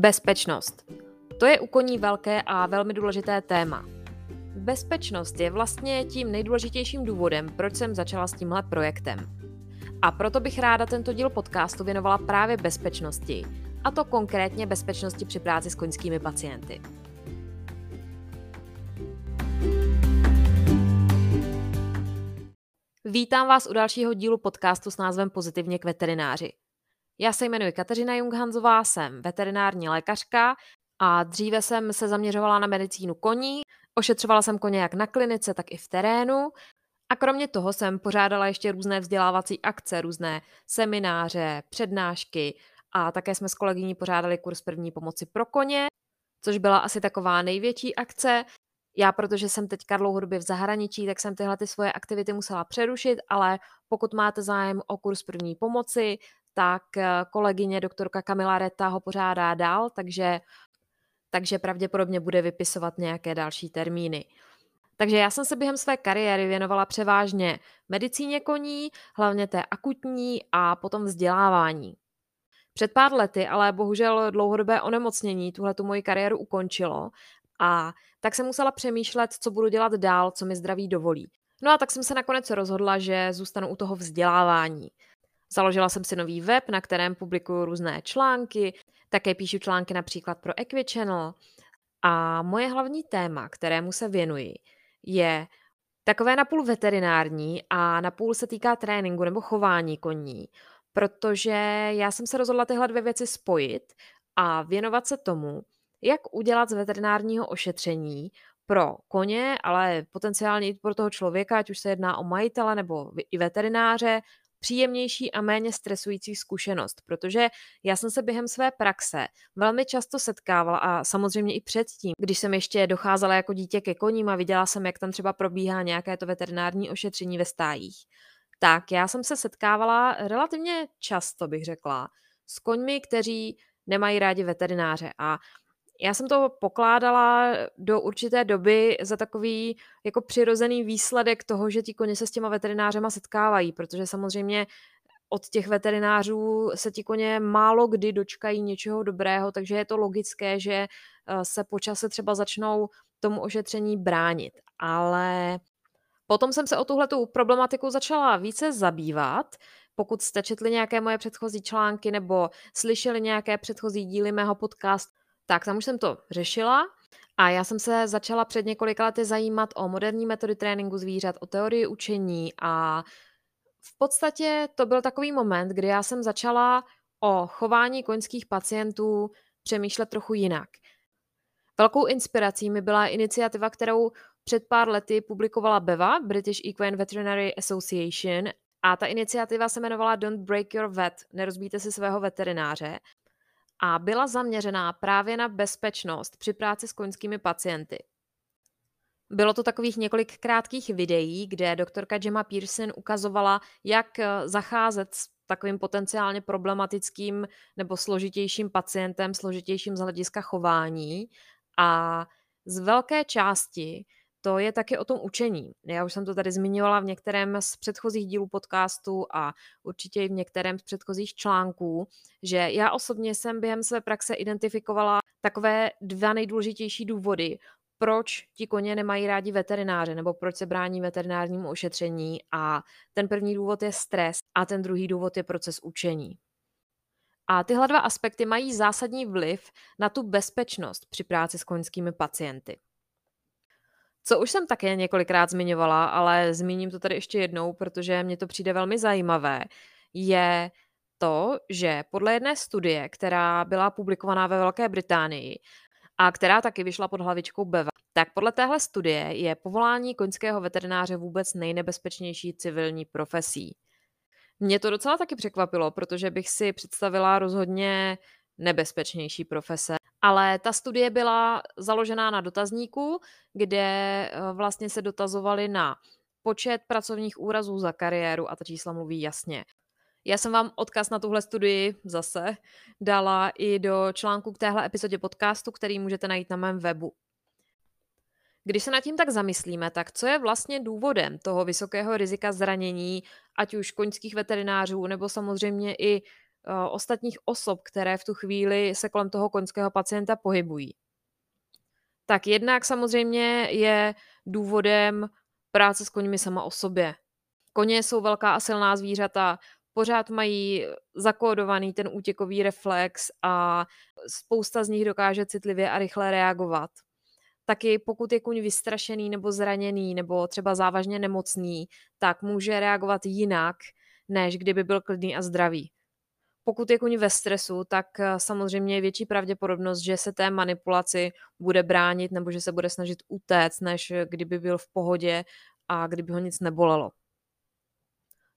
Bezpečnost. To je u koní velké a velmi důležité téma. Bezpečnost je vlastně tím nejdůležitějším důvodem, proč jsem začala s tímhle projektem. A proto bych ráda tento díl podcastu věnovala právě bezpečnosti, a to konkrétně bezpečnosti při práci s koňskými pacienty. Vítám vás u dalšího dílu podcastu s názvem Pozitivně k veterináři. Já se jmenuji Kateřina Junghanzová, jsem veterinární lékařka a dříve jsem se zaměřovala na medicínu koní, ošetřovala jsem koně jak na klinice, tak i v terénu a kromě toho jsem pořádala ještě různé vzdělávací akce, různé semináře, přednášky a také jsme s kolegyní pořádali kurz první pomoci pro koně, což byla asi taková největší akce. Já, protože jsem teďka dlouhodobě v zahraničí, tak jsem tyhle ty svoje aktivity musela přerušit, ale pokud máte zájem o kurz první pomoci, tak eh, kolegyně doktorka Kamila Reta ho pořádá dál, takže, takže pravděpodobně bude vypisovat nějaké další termíny. Takže já jsem se během své kariéry věnovala převážně medicíně koní, hlavně té akutní a potom vzdělávání. Před pár lety ale bohužel dlouhodobé onemocnění tuhle tu moji kariéru ukončilo a tak jsem musela přemýšlet, co budu dělat dál, co mi zdraví dovolí. No a tak jsem se nakonec rozhodla, že zůstanu u toho vzdělávání. Založila jsem si nový web, na kterém publikuju různé články, také píšu články například pro Equichannel. A moje hlavní téma, kterému se věnuji, je takové napůl veterinární a napůl se týká tréninku nebo chování koní, protože já jsem se rozhodla tyhle dvě věci spojit a věnovat se tomu, jak udělat z veterinárního ošetření pro koně, ale potenciálně i pro toho člověka, ať už se jedná o majitele nebo i veterináře, příjemnější a méně stresující zkušenost, protože já jsem se během své praxe velmi často setkávala a samozřejmě i předtím, když jsem ještě docházela jako dítě ke koním a viděla jsem, jak tam třeba probíhá nějaké to veterinární ošetření ve stájích, tak já jsem se setkávala relativně často, bych řekla, s koňmi, kteří nemají rádi veterináře. A já jsem to pokládala do určité doby za takový jako přirozený výsledek toho, že ti koně se s těma veterinářema setkávají, protože samozřejmě od těch veterinářů se ti koně málo kdy dočkají něčeho dobrého, takže je to logické, že eh, se počase třeba začnou tomu ošetření bránit. Ale potom jsem se o tuhletu problematiku začala více zabývat, pokud jste četli nějaké moje předchozí články nebo slyšeli nějaké předchozí díly mého podcastu, tak tam už jsem to řešila a já jsem se začala před několika lety zajímat o moderní metody tréninku zvířat, o teorii učení a v podstatě to byl takový moment, kdy já jsem začala o chování koňských pacientů přemýšlet trochu jinak. Velkou inspirací mi byla iniciativa, kterou před pár lety publikovala BEVA, British Equine Veterinary Association, a ta iniciativa se jmenovala Don't Break Your Vet, nerozbíte si svého veterináře a byla zaměřená právě na bezpečnost při práci s koňskými pacienty. Bylo to takových několik krátkých videí, kde doktorka Gemma Pearson ukazovala, jak eh, zacházet s takovým potenciálně problematickým nebo složitějším pacientem, složitějším z hlediska chování. A z velké části to je taky o tom učení. Já už jsem to tady zmiňovala v některém z předchozích dílů podcastu a určitě i v některém z předchozích článků, že já osobně jsem během své praxe identifikovala takové dva nejdůležitější důvody, proč ti koně nemají rádi veterináře nebo proč se brání veterinárnímu ošetření a ten první důvod je stres a ten druhý důvod je proces učení. A tyhle dva aspekty mají zásadní vliv na tu bezpečnost při práci s koňskými pacienty. Co už jsem také několikrát zmiňovala, ale zmíním to tady ještě jednou, protože mně to přijde velmi zajímavé, je to, že podle jedné studie, která byla publikovaná ve Velké Británii a která taky vyšla pod hlavičkou BEVA, tak podle téhle studie je povolání koňského veterináře vůbec nejnebezpečnější civilní profesí. Mě to docela taky překvapilo, protože bych si představila rozhodně nebezpečnější profese. Ale ta studie byla založená na dotazníku, kde eh, vlastně se dotazovali na počet pracovních úrazů za kariéru a ta čísla mluví jasně. Já jsem vám odkaz na tuhle studii zase dala i do článku k téhle epizodě podcastu, který můžete najít na mém webu. Když se nad tím tak zamyslíme, tak co je vlastně důvodem toho vysokého rizika zranění, ať už koňských veterinářů, nebo samozřejmě i ostatních osob, které v tu chvíli se kolem toho koňského pacienta pohybují. Tak jednak samozřejmě je důvodem práce s koňmi sama o sobě. Koně jsou velká a silná zvířata, pořád mají zakódovaný ten útěkový reflex a spousta z nich dokáže citlivě a rychle reagovat. Taky pokud je kuň vystrašený nebo zraněný nebo třeba závažně nemocný, tak může reagovat jinak, než kdyby byl klidný a zdravý. Pokud je kuň ve stresu, tak eh, samozřejmě je větší pravděpodobnost, že se té manipulaci bude bránit nebo že se bude snažit utéct, než kdyby byl v pohodě a kdyby ho nic nebolelo.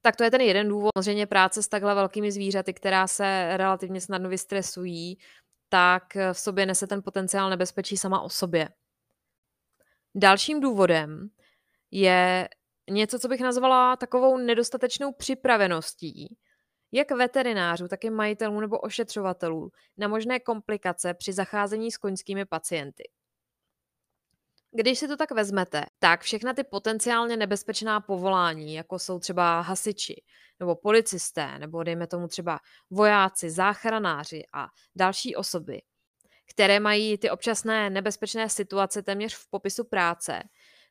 Tak to je ten jeden důvod. Samozřejmě práce s takhle velkými zvířaty, která se relativně snadno vystresují, tak v sobě nese ten potenciál nebezpečí sama o sobě. Dalším důvodem je něco, co bych nazvala takovou nedostatečnou připraveností, jak veterinářů, tak i majitelů nebo ošetřovatelů na možné komplikace při zacházení s koňskými pacienty. Když si to tak vezmete, tak všechna ty potenciálně nebezpečná povolání, jako jsou třeba hasiči, nebo policisté, nebo dejme tomu třeba vojáci, záchranáři a další osoby, které mají ty občasné nebezpečné situace téměř v popisu práce,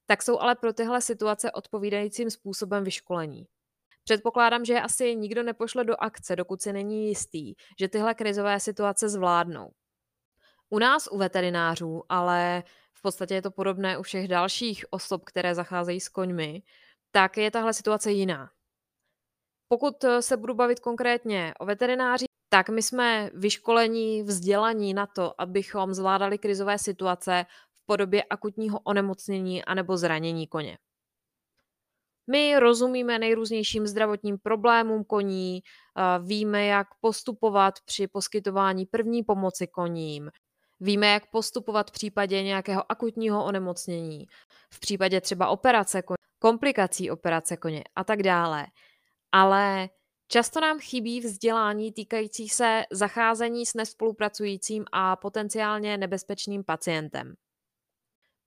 tak jsou ale pro tyhle situace odpovídajícím způsobem vyškolení. Předpokládám, že asi nikdo nepošle do akce, dokud si není jistý, že tyhle krizové situace zvládnou. U nás, u veterinářů, ale v podstatě je to podobné u všech dalších osob, které zacházejí s koňmi, tak je tahle situace jiná. Pokud eh, se budu bavit konkrétně o veterináři, tak my jsme vyškolení, vzdělaní na to, abychom zvládali krizové situace v podobě akutního onemocnění anebo zranění koně. My rozumíme nejrůznějším zdravotním problémům koní, víme, jak postupovat při poskytování první pomoci koním, Víme, jak postupovat v případě nějakého akutního onemocnění, v případě třeba operace koně, komplikací operace koně a tak dále. Ale často nám chybí vzdělání týkající se zacházení s nespolupracujícím a potenciálně nebezpečným pacientem.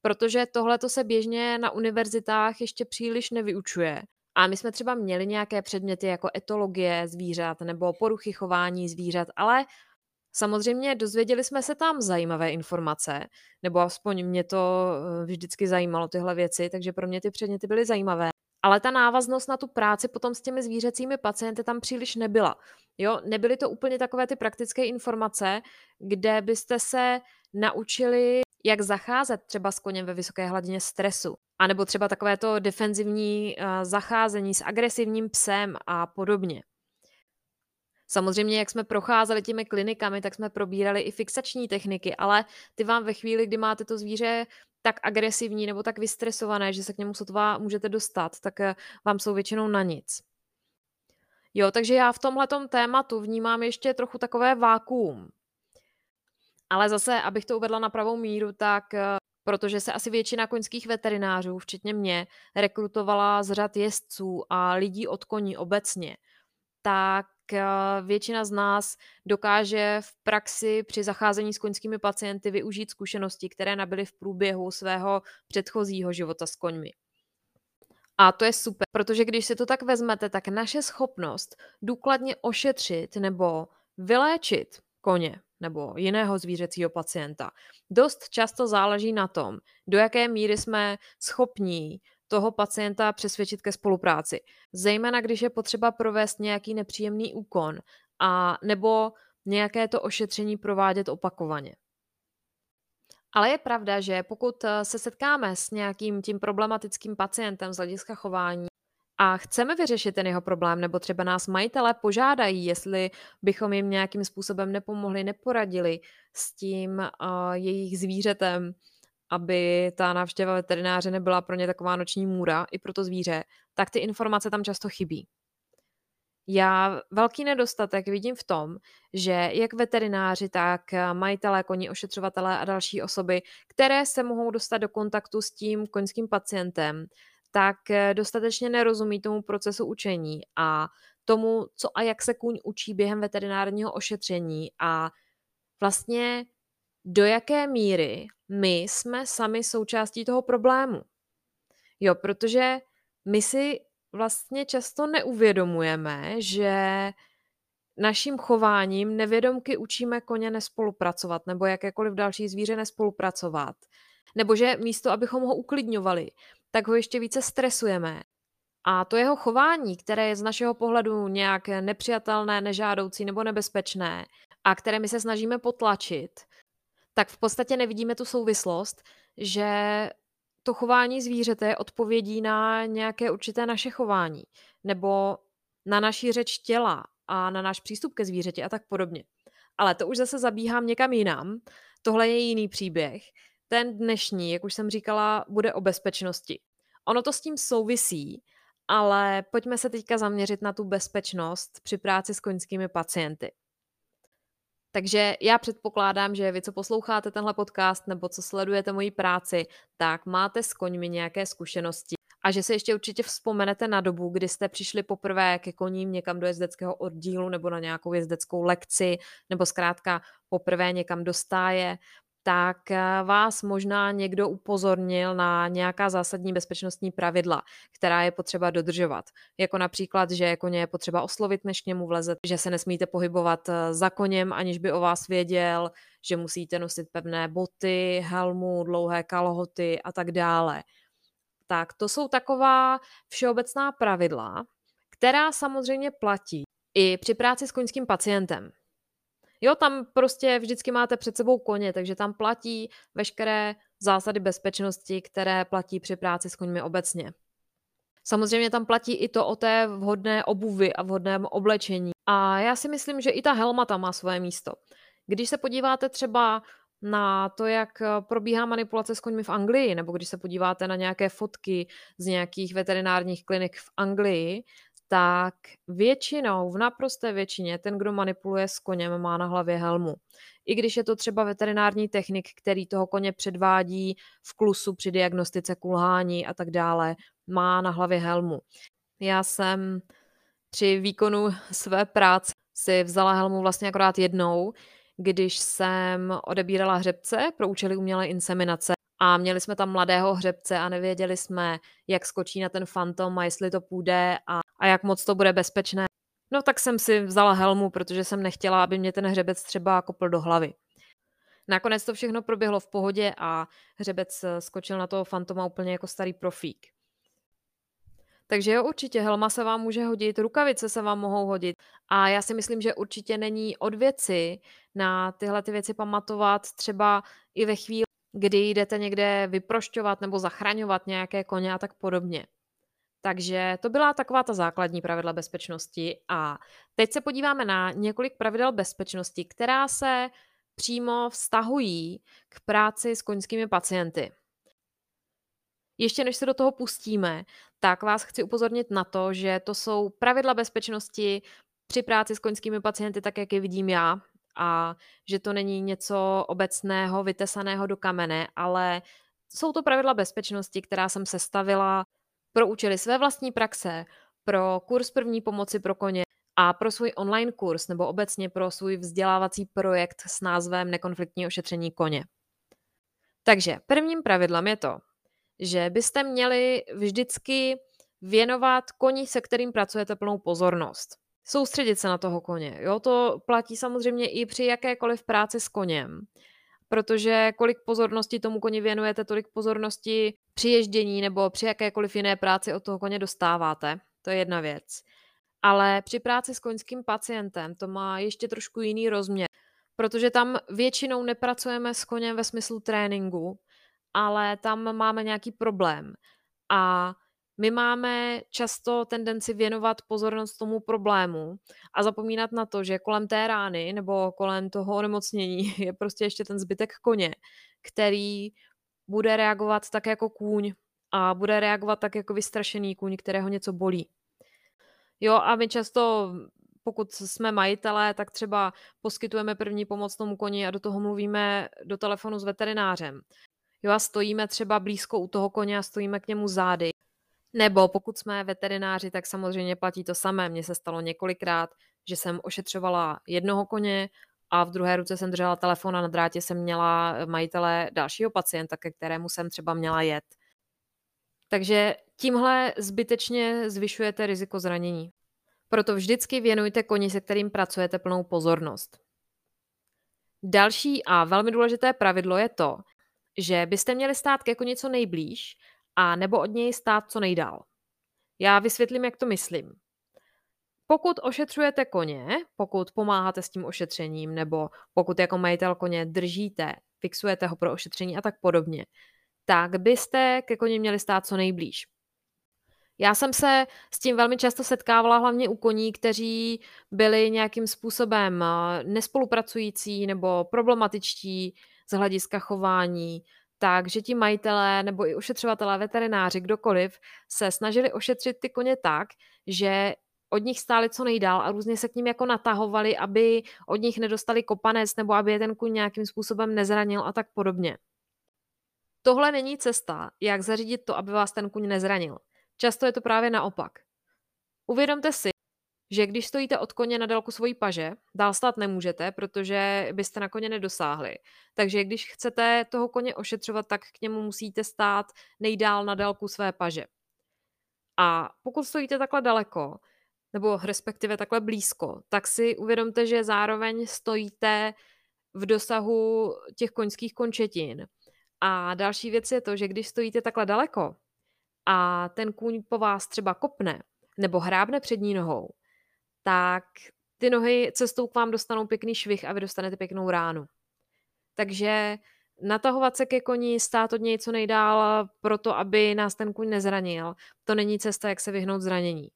Protože tohle se běžně na univerzitách ještě příliš nevyučuje. A my jsme třeba měli nějaké předměty jako etologie zvířat nebo poruchy chování zvířat, ale Samozřejmě dozvěděli jsme se tam zajímavé informace, nebo aspoň mě to eh, vždycky zajímalo tyhle věci, takže pro mě ty předměty byly zajímavé. Ale ta návaznost na tu práci potom s těmi zvířecími pacienty tam příliš nebyla. Jo, nebyly to úplně takové ty praktické informace, kde byste se naučili, jak zacházet třeba s koněm ve vysoké hladině stresu. A nebo třeba takové to defenzivní uh, zacházení s agresivním psem a podobně. Samozřejmě, jak jsme procházeli těmi klinikami, tak jsme probírali i fixační techniky, ale ty vám ve chvíli, kdy máte to zvíře tak agresivní nebo tak vystresované, že se k němu sotva můžete dostat, tak eh, vám jsou většinou na nic. Jo, takže já v tomhle tématu vnímám ještě trochu takové vákuum. Ale zase, abych to uvedla na pravou míru, tak eh, protože se asi většina koňských veterinářů, včetně mě, rekrutovala z řad jezdců a lidí od koní obecně, tak Eh, většina z nás dokáže v praxi při zacházení s koňskými pacienty využít zkušenosti, které nabili v průběhu svého předchozího života s koňmi. A to je super, protože když si to tak vezmete, tak naše schopnost důkladně ošetřit nebo vyléčit koně nebo jiného zvířecího pacienta dost často záleží na tom, do jaké míry jsme schopní toho pacienta přesvědčit ke spolupráci. Zejména, když je potřeba provést nějaký nepříjemný úkon a nebo nějaké to ošetření provádět opakovaně. Ale je pravda, že pokud eh, se setkáme s nějakým tím problematickým pacientem z hlediska chování a chceme vyřešit ten jeho problém, nebo třeba nás majitelé požádají, jestli bychom jim nějakým způsobem nepomohli, neporadili s tím uh, jejich zvířetem, aby ta návštěva veterináře nebyla pro ně taková noční můra i pro to zvíře, tak ty informace tam často chybí. Já velký nedostatek vidím v tom, že jak veterináři, tak majitelé koní, ošetřovatelé a další osoby, které se mohou dostat do kontaktu s tím koňským pacientem, tak dostatečně nerozumí tomu procesu učení a tomu, co a jak se kůň učí během veterinárního ošetření a vlastně do jaké míry my jsme sami součástí toho problému. Jo, protože my si vlastně často neuvědomujeme, že naším chováním nevědomky učíme koně nespolupracovat nebo jakékoliv další zvíře nespolupracovat. Nebo že místo, abychom ho uklidňovali, tak ho ještě více stresujeme. A to jeho chování, které je z našeho pohledu nějak nepřijatelné, nežádoucí nebo nebezpečné a které my se snažíme potlačit, tak v podstatě nevidíme tu souvislost, že to chování zvířete je odpovědí na nějaké určité naše chování nebo na naší řeč těla a na náš přístup ke zvířeti a tak podobně. Ale to už zase zabíhám někam jinam. Tohle je jiný příběh. Ten dnešní, jak už jsem říkala, bude o bezpečnosti. Ono to s tím souvisí, ale pojďme se teďka zaměřit na tu bezpečnost při práci s koňskými pacienty. Takže já předpokládám, že vy, co posloucháte tenhle podcast nebo co sledujete moji práci, tak máte s koňmi nějaké zkušenosti a že se ještě určitě vzpomenete na dobu, kdy jste přišli poprvé ke koním někam do jezdeckého oddílu nebo na nějakou jezdeckou lekci nebo zkrátka poprvé někam do stáje tak eh, vás možná někdo upozornil na nějaká zásadní bezpečnostní pravidla, která je potřeba dodržovat. Jako například, že koně je potřeba oslovit, než k němu vlezet, že se nesmíte pohybovat eh, za koněm, aniž by o vás věděl, že musíte nosit pevné boty, helmu, dlouhé kalhoty a tak dále. Tak to jsou taková všeobecná pravidla, která samozřejmě platí i při práci s koňským pacientem. Jo, tam prostě vždycky máte před sebou koně, takže tam platí veškeré zásady bezpečnosti, které platí při práci s koňmi obecně. Samozřejmě tam platí i to o té vhodné obuvi a vhodném oblečení. A já si myslím, že i ta helma tam má svoje místo. Když se podíváte třeba na to, jak probíhá manipulace s koňmi v Anglii, nebo když se podíváte na nějaké fotky z nějakých veterinárních klinik v Anglii, tak většinou, v naprosté většině, ten, kdo manipuluje s koněm, má na hlavě helmu. I když je to třeba veterinární technik, který toho koně předvádí v klusu při diagnostice kulhání a tak dále, má na hlavě helmu. Já jsem při výkonu své práce si vzala helmu vlastně akorát jednou, když jsem odebírala hřebce pro účely umělé inseminace a měli jsme tam mladého hřebce a nevěděli jsme, jak skočí na ten fantom a jestli to půjde a, a jak moc to bude bezpečné. No tak jsem si vzala helmu, protože jsem nechtěla, aby mě ten hřebec třeba kopl do hlavy. Nakonec to všechno proběhlo v pohodě a hřebec eh, skočil na toho fantoma úplně jako starý profík. Takže jo, určitě helma se vám může hodit, rukavice se vám mohou hodit. A já si myslím, že určitě není od věci na tyhle ty věci pamatovat třeba i ve chvíli, kdy jdete někde vyprošťovat nebo zachraňovat nějaké koně a tak podobně. Takže to byla taková ta základní pravidla bezpečnosti a teď se podíváme na několik pravidel bezpečnosti, která se přímo vztahují k práci s koňskými pacienty. Ještě než se do toho pustíme, tak vás chci upozornit na to, že to jsou pravidla bezpečnosti při práci s koňskými pacienty, tak jak je vidím já, a že to není něco obecného, vytesaného do kamene, ale jsou to pravidla bezpečnosti, která jsem sestavila pro účely své vlastní praxe, pro kurz první pomoci pro koně a pro svůj online kurz nebo obecně pro svůj vzdělávací projekt s názvem Nekonfliktní ošetření koně. Takže prvním pravidlem je to, že byste měli vždycky věnovat koni, se kterým pracujete plnou pozornost soustředit se na toho koně. Jo, to platí samozřejmě i při jakékoliv práci s koněm. Protože kolik pozornosti tomu koni věnujete, tolik pozornosti při ježdění nebo při jakékoliv jiné práci od toho koně dostáváte. To je jedna věc. Ale při práci s koňským pacientem to má ještě trošku jiný rozměr, protože tam většinou nepracujeme s koněm ve smyslu tréninku, ale tam máme nějaký problém. A my máme často tendenci věnovat pozornost tomu problému a zapomínat na to, že kolem té rány nebo kolem toho onemocnění je prostě ještě ten zbytek koně, který bude reagovat tak jako kůň a bude reagovat tak jako vystrašený kůň, kterého něco bolí. Jo, a my často, pokud jsme majitelé, tak třeba poskytujeme první pomoc tomu koni a do toho mluvíme do telefonu s veterinářem. Jo, a stojíme třeba blízko u toho koně a stojíme k němu zády nebo pokud jsme veterináři, tak samozřejmě platí to samé. Mně se stalo několikrát, že jsem ošetřovala jednoho koně a v druhé ruce jsem držela telefon a na drátě jsem měla majitele dalšího pacienta, ke kterému jsem třeba měla jet. Takže tímhle zbytečně zvyšujete riziko zranění. Proto vždycky věnujte koni, se kterým pracujete, plnou pozornost. Další a velmi důležité pravidlo je to, že byste měli stát ke koni co nejblíž a nebo od něj stát co nejdál. Já vysvětlím, jak to myslím. Pokud ošetřujete koně, pokud pomáháte s tím ošetřením, nebo pokud jako majitel koně držíte, fixujete ho pro ošetření a tak podobně, tak byste ke koni měli stát co nejblíž. Já jsem se s tím velmi často setkávala hlavně u koní, kteří byli nějakým způsobem eh, nespolupracující nebo problematičtí z hlediska chování, takže ti majitelé nebo i ošetřovatelé, veterináři, kdokoliv, se snažili ošetřit ty koně tak, že od nich stáli co nejdál a různě se k ním jako natahovali, aby od nich nedostali kopanec nebo aby je ten kuň nějakým způsobem nezranil a tak podobně. Tohle není cesta, jak zařídit to, aby vás ten kuň nezranil. Často je to právě naopak. Uvědomte si, že když stojíte od koně na délku svojí paže, dál stát nemůžete, protože byste na koně nedosáhli. Takže když chcete toho koně ošetřovat, tak k němu musíte stát nejdál na délku své paže. A pokud stojíte takhle daleko, nebo respektive takhle blízko, tak si uvědomte, že zároveň stojíte v dosahu těch koňských končetin. A další věc je to, že když stojíte takhle daleko a ten kůň po vás třeba kopne nebo hrábne přední nohou, tak ty nohy cestou k vám dostanou pěkný švih a vy dostanete pěknou ránu. Takže natahovat se ke koni, stát od něj co nejdál proto, aby nás ten kůň nezranil, to není cesta, jak se vyhnout zranění.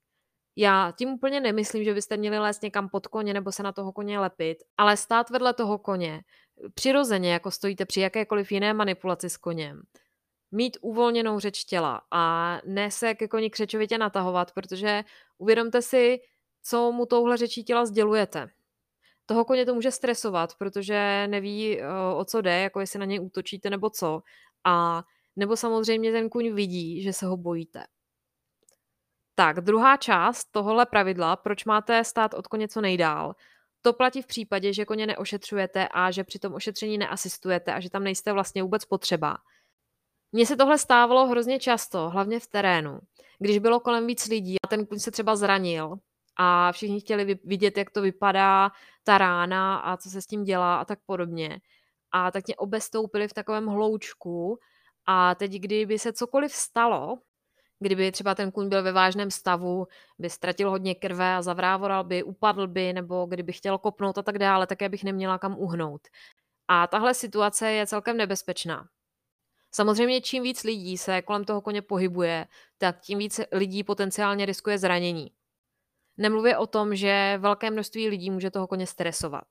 Já tím úplně nemyslím, že byste měli lézt někam pod koně nebo se na toho koně lepit, ale stát vedle toho koně, přirozeně, jako stojíte při jakékoliv jiné manipulaci s koněm, mít uvolněnou řeč těla a ne se ke koni křečovitě natahovat, protože uvědomte si, co mu touhle řečí těla sdělujete. Toho koně to může stresovat, protože neví, o co jde, jako jestli na něj útočíte nebo co. A nebo samozřejmě ten kuň vidí, že se ho bojíte. Tak, druhá část tohohle pravidla, proč máte stát od koně co nejdál, to platí v případě, že koně neošetřujete a že při tom ošetření neasistujete a že tam nejste vlastně vůbec potřeba. Mně se tohle stávalo hrozně často, hlavně v terénu. Když bylo kolem víc lidí a ten kuň se třeba zranil a všichni chtěli vidět, jak to vypadá, ta rána a co se s tím dělá a tak podobně. A tak mě obestoupili v takovém hloučku a teď, kdyby se cokoliv stalo, kdyby třeba ten kůň byl ve vážném stavu, by ztratil hodně krve a zavrávoral by, upadl by, nebo kdyby chtěl kopnout a tak dále, tak já bych neměla kam uhnout. A tahle situace je celkem nebezpečná. Samozřejmě čím víc lidí se kolem toho koně pohybuje, tak tím víc lidí potenciálně riskuje zranění. Nemluvě o tom, že velké množství lidí může toho koně stresovat.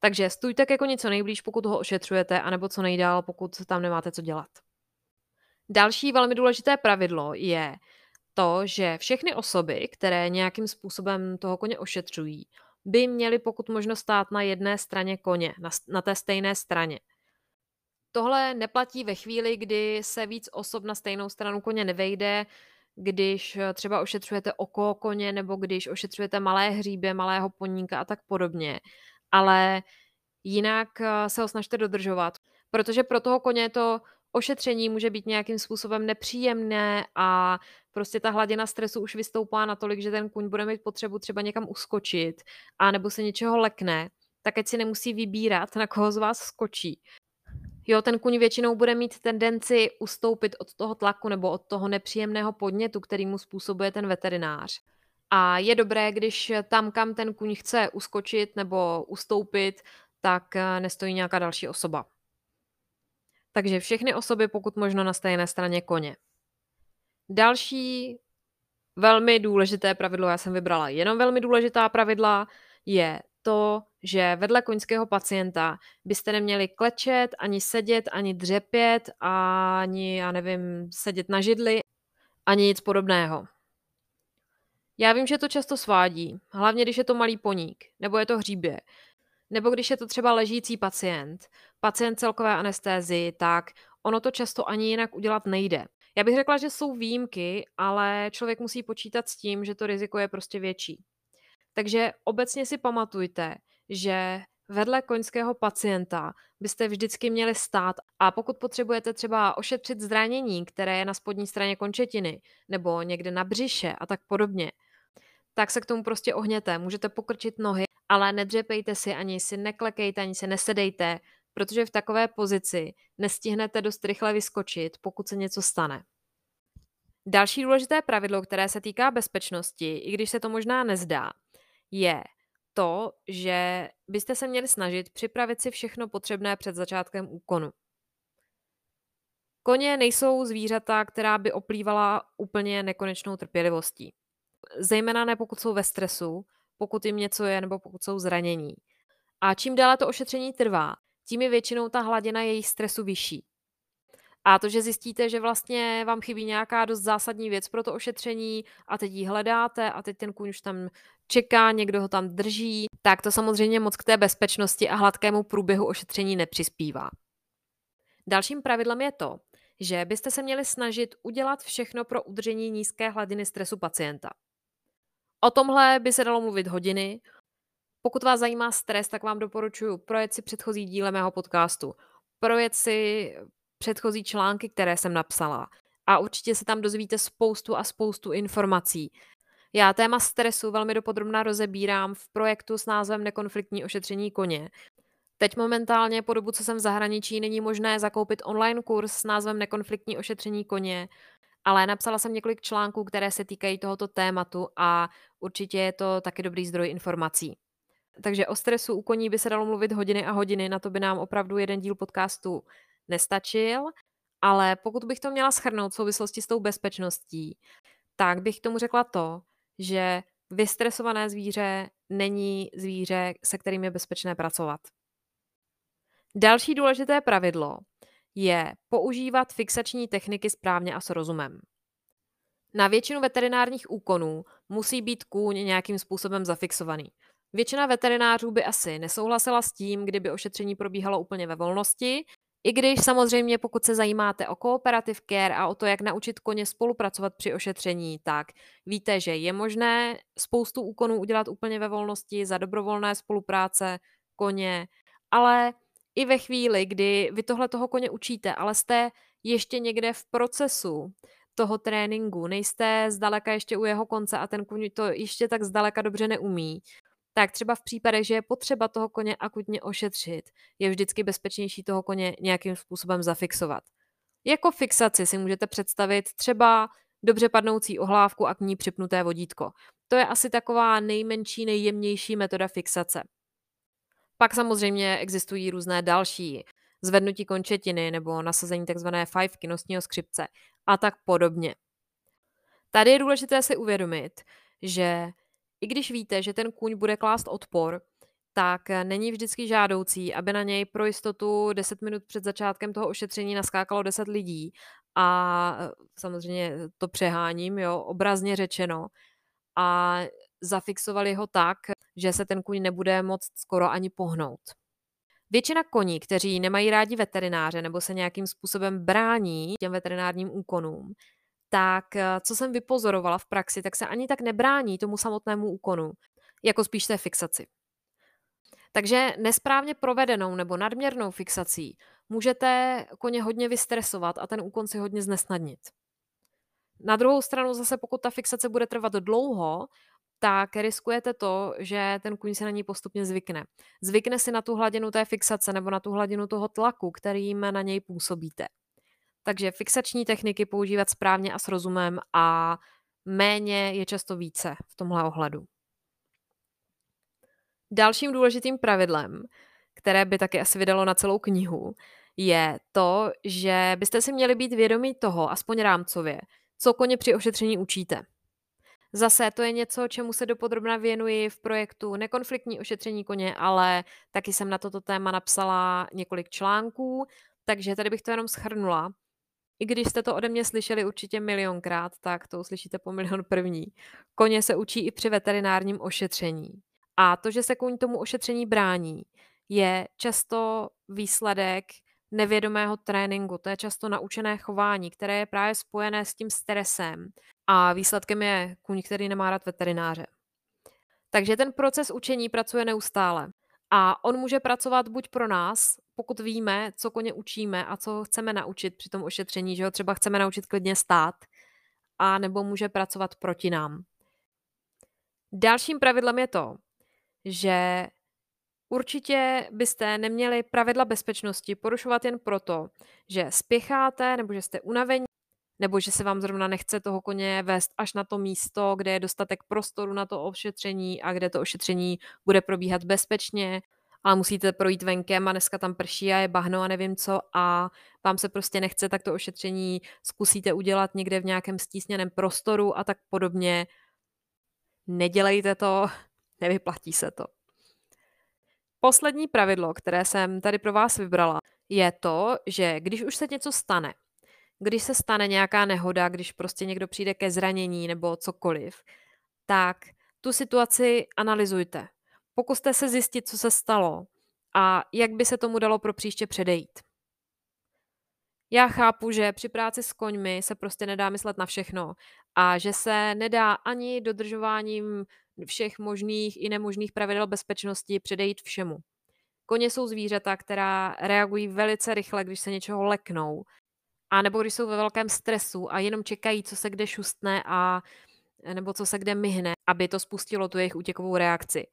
Takže stůjte ke koni co nejblíž, pokud ho ošetřujete, anebo co nejdál, pokud tam nemáte co dělat. Další velmi důležité pravidlo je to, že všechny osoby, které nějakým způsobem toho koně ošetřují, by měly pokud možno stát na jedné straně koně, na, na té stejné straně. Tohle neplatí ve chvíli, kdy se víc osob na stejnou stranu koně nevejde, když třeba ošetřujete oko koně nebo když ošetřujete malé hříbě, malého poníka a tak podobně. Ale jinak eh, se ho snažte dodržovat, protože pro toho koně to ošetření může být nějakým způsobem nepříjemné a prostě ta hladina stresu už vystoupá natolik, že ten kuň bude mít potřebu třeba někam uskočit a nebo se něčeho lekne, tak ať si nemusí vybírat, na koho z vás skočí. Jo, ten kuň většinou bude mít tendenci ustoupit od toho tlaku nebo od toho nepříjemného podnětu, který mu způsobuje ten veterinář. A je dobré, když tam, kam ten kuň chce uskočit nebo ustoupit, tak eh, nestojí nějaká další osoba. Takže všechny osoby pokud možno na stejné straně koně. Další velmi důležité pravidlo, já jsem vybrala jenom velmi důležitá pravidla, je to, že vedle koňského pacienta byste neměli klečet, ani sedět, ani dřepět, ani, já nevím, sedět na židli, ani nic podobného. Já vím, že to často svádí, hlavně když je to malý poník, nebo je to hříbě, nebo když je to třeba ležící pacient, pacient celkové anestézii, tak ono to často ani jinak udělat nejde. Já bych řekla, že jsou výjimky, ale člověk musí počítat s tím, že to riziko je prostě větší. Takže obecně si pamatujte, že vedle koňského pacienta byste vždycky měli stát a pokud potřebujete třeba ošetřit zranění, které je na spodní straně končetiny nebo někde na břiše a tak podobně, tak se k tomu prostě ohněte. Můžete pokrčit nohy, ale nedřepejte si, ani si neklekejte, ani se nesedejte, protože v takové pozici nestihnete dost rychle vyskočit, pokud se něco stane. Další důležité pravidlo, které se týká bezpečnosti, i když se to možná nezdá, je to, že byste se měli snažit připravit si všechno potřebné před začátkem úkonu. Koně nejsou zvířata, která by oplývala úplně nekonečnou trpělivostí. Zejména ne pokud jsou ve stresu, pokud jim něco je nebo pokud jsou zranění. A čím déle to ošetření trvá, tím je většinou ta hladina jejich stresu vyšší. A to, že zjistíte, že vlastně vám chybí nějaká dost zásadní věc pro to ošetření a teď ji hledáte a teď ten kůň už tam čeká, někdo ho tam drží, tak to samozřejmě moc k té bezpečnosti a hladkému průběhu ošetření nepřispívá. Dalším pravidlem je to, že byste se měli snažit udělat všechno pro udržení nízké hladiny stresu pacienta. O tomhle by se dalo mluvit hodiny. Pokud vás zajímá stres, tak vám doporučuji projet si předchozí díle mého podcastu. Projet si předchozí články, které jsem napsala. A určitě se tam dozvíte spoustu a spoustu informací. Já téma stresu velmi dopodrobná rozebírám v projektu s názvem Nekonfliktní ošetření koně. Teď momentálně po dobu, co jsem v zahraničí, není možné zakoupit online kurz s názvem Nekonfliktní ošetření koně, ale napsala jsem několik článků, které se týkají tohoto tématu a určitě je to taky dobrý zdroj informací. Takže o stresu u koní by se dalo mluvit hodiny a hodiny, na to by nám opravdu jeden díl podcastu nestačil, ale pokud bych to měla schrnout v souvislosti s tou bezpečností, tak bych tomu řekla to, že vystresované zvíře není zvíře, se kterým je bezpečné pracovat. Další důležité pravidlo je používat fixační techniky správně a s rozumem. Na většinu veterinárních úkonů musí být kůň nějakým způsobem zafixovaný. Většina veterinářů by asi nesouhlasila s tím, kdyby ošetření probíhalo úplně ve volnosti, i když samozřejmě pokud se zajímáte o cooperative care a o to, jak naučit koně spolupracovat při ošetření, tak víte, že je možné spoustu úkonů udělat úplně ve volnosti za dobrovolné spolupráce koně, ale i ve chvíli, kdy vy tohle toho koně učíte, ale jste ještě někde v procesu toho tréninku, nejste zdaleka ještě u jeho konce a ten kůň to ještě tak zdaleka dobře neumí, tak třeba v případech, že je potřeba toho koně akutně ošetřit, je vždycky bezpečnější toho koně nějakým způsobem zafixovat. Jako fixaci si můžete představit třeba dobře padnoucí ohlávku a k ní připnuté vodítko. To je asi taková nejmenší, nejjemnější metoda fixace. Pak samozřejmě existují různé další, zvednutí končetiny nebo nasazení tzv. fajfky nosního skřipce a tak podobně. Tady je důležité si uvědomit, že i když víte, že ten kůň bude klást odpor, tak není vždycky žádoucí, aby na něj pro jistotu 10 minut před začátkem toho ošetření naskákalo 10 lidí a samozřejmě to přeháním, jo, obrazně řečeno, a zafixovali ho tak, že se ten kůň nebude moc skoro ani pohnout. Většina koní, kteří nemají rádi veterináře nebo se nějakým způsobem brání těm veterinárním úkonům, tak eh, co jsem vypozorovala v praxi, tak se ani tak nebrání tomu samotnému úkonu, jako spíš té fixaci. Takže nesprávně provedenou nebo nadměrnou fixací můžete koně hodně vystresovat a ten úkon si hodně znesnadnit. Na druhou stranu zase, pokud ta fixace bude trvat dlouho, tak riskujete to, že ten kůň se na ní postupně zvykne. Zvykne si na tu hladinu té fixace nebo na tu hladinu toho tlaku, kterým na něj působíte. Takže fixační techniky používat správně a s rozumem a méně je často více v tomhle ohledu. Dalším důležitým pravidlem, které by taky asi vydalo na celou knihu, je to, že byste si měli být vědomí toho, aspoň rámcově, co koně při ošetření učíte. Zase to je něco, čemu se dopodrobna věnuji v projektu Nekonfliktní ošetření koně, ale taky jsem na toto téma napsala několik článků, takže tady bych to jenom schrnula. I když jste to ode mě slyšeli určitě milionkrát, tak to uslyšíte po milion první. Koně se učí i při veterinárním ošetření. A to, že se kůň tomu ošetření brání, je často výsledek nevědomého tréninku. To je často naučené chování, které je právě spojené s tím stresem. A výsledkem je kůň, který nemá rád veterináře. Takže ten proces učení pracuje neustále. A on může pracovat buď pro nás, pokud víme, co koně učíme a co chceme naučit při tom ošetření, že ho třeba chceme naučit klidně stát, a nebo může pracovat proti nám. Dalším pravidlem je to, že určitě byste neměli pravidla bezpečnosti porušovat jen proto, že spěcháte nebo že jste unavení nebo že se vám zrovna nechce toho koně vést až na to místo, kde je dostatek prostoru na to ošetření a kde to ošetření bude probíhat bezpečně, ale musíte projít venkem a dneska tam prší a je bahno a nevím co a vám se prostě nechce, tak to ošetření zkusíte udělat někde v nějakém stísněném prostoru a tak podobně. Nedělejte to, nevyplatí se to. Poslední pravidlo, které jsem tady pro vás vybrala, je to, že když už se něco stane, když se stane nějaká nehoda, když prostě někdo přijde ke zranění nebo cokoliv, tak tu situaci analyzujte. Pokuste se zjistit, co se stalo a jak by se tomu dalo pro příště předejít. Já chápu, že při práci s koňmi se prostě nedá myslet na všechno a že se nedá ani dodržováním všech možných i nemožných pravidel bezpečnosti předejít všemu. Koně jsou zvířata, která reagují velice rychle, když se něčeho leknou, a nebo když jsou ve velkém stresu a jenom čekají, co se kde šustne a nebo co se kde myhne, aby to spustilo tu jejich útěkovou reakci.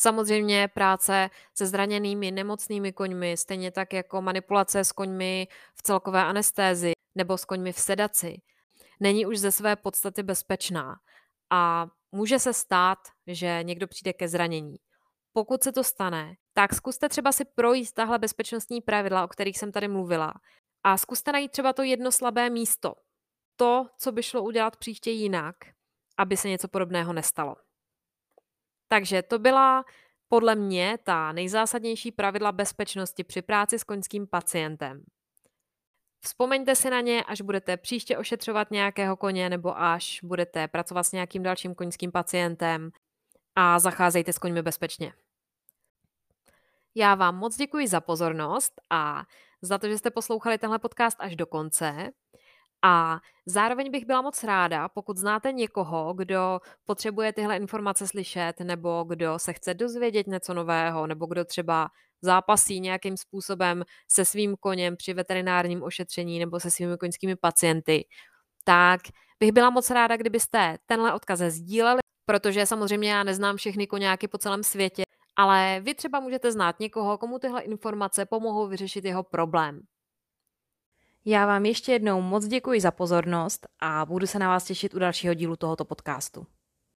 Samozřejmě práce se zraněnými nemocnými koňmi, stejně tak jako manipulace s koňmi v celkové anestézi nebo s koňmi v sedaci, není už ze své podstaty bezpečná. A může se stát, že někdo přijde ke zranění. Pokud se to stane, tak zkuste třeba si projít tahle bezpečnostní pravidla, o kterých jsem tady mluvila. A zkuste najít třeba to jedno slabé místo. To, co by šlo udělat příště jinak, aby se něco podobného nestalo. Takže to byla podle mě ta nejzásadnější pravidla bezpečnosti při práci s koňským pacientem. Vzpomeňte si na ně, až budete příště ošetřovat nějakého koně nebo až budete pracovat s nějakým dalším koňským pacientem a zacházejte s koňmi bezpečně. Já vám moc děkuji za pozornost a za to, že jste poslouchali tenhle podcast až do konce. A zároveň bych byla moc ráda, pokud znáte někoho, kdo potřebuje tyhle informace slyšet, nebo kdo se chce dozvědět něco nového, nebo kdo třeba zápasí nějakým způsobem se svým koněm při veterinárním ošetření nebo se svými koňskými pacienty, tak bych byla moc ráda, kdybyste tenhle odkaz sdíleli, protože samozřejmě já neznám všechny koňáky po celém světě, ale vy třeba můžete znát někoho, komu tyhle informace pomohou vyřešit jeho problém. Já vám ještě jednou moc děkuji za pozornost a budu se na vás těšit u dalšího dílu tohoto podcastu.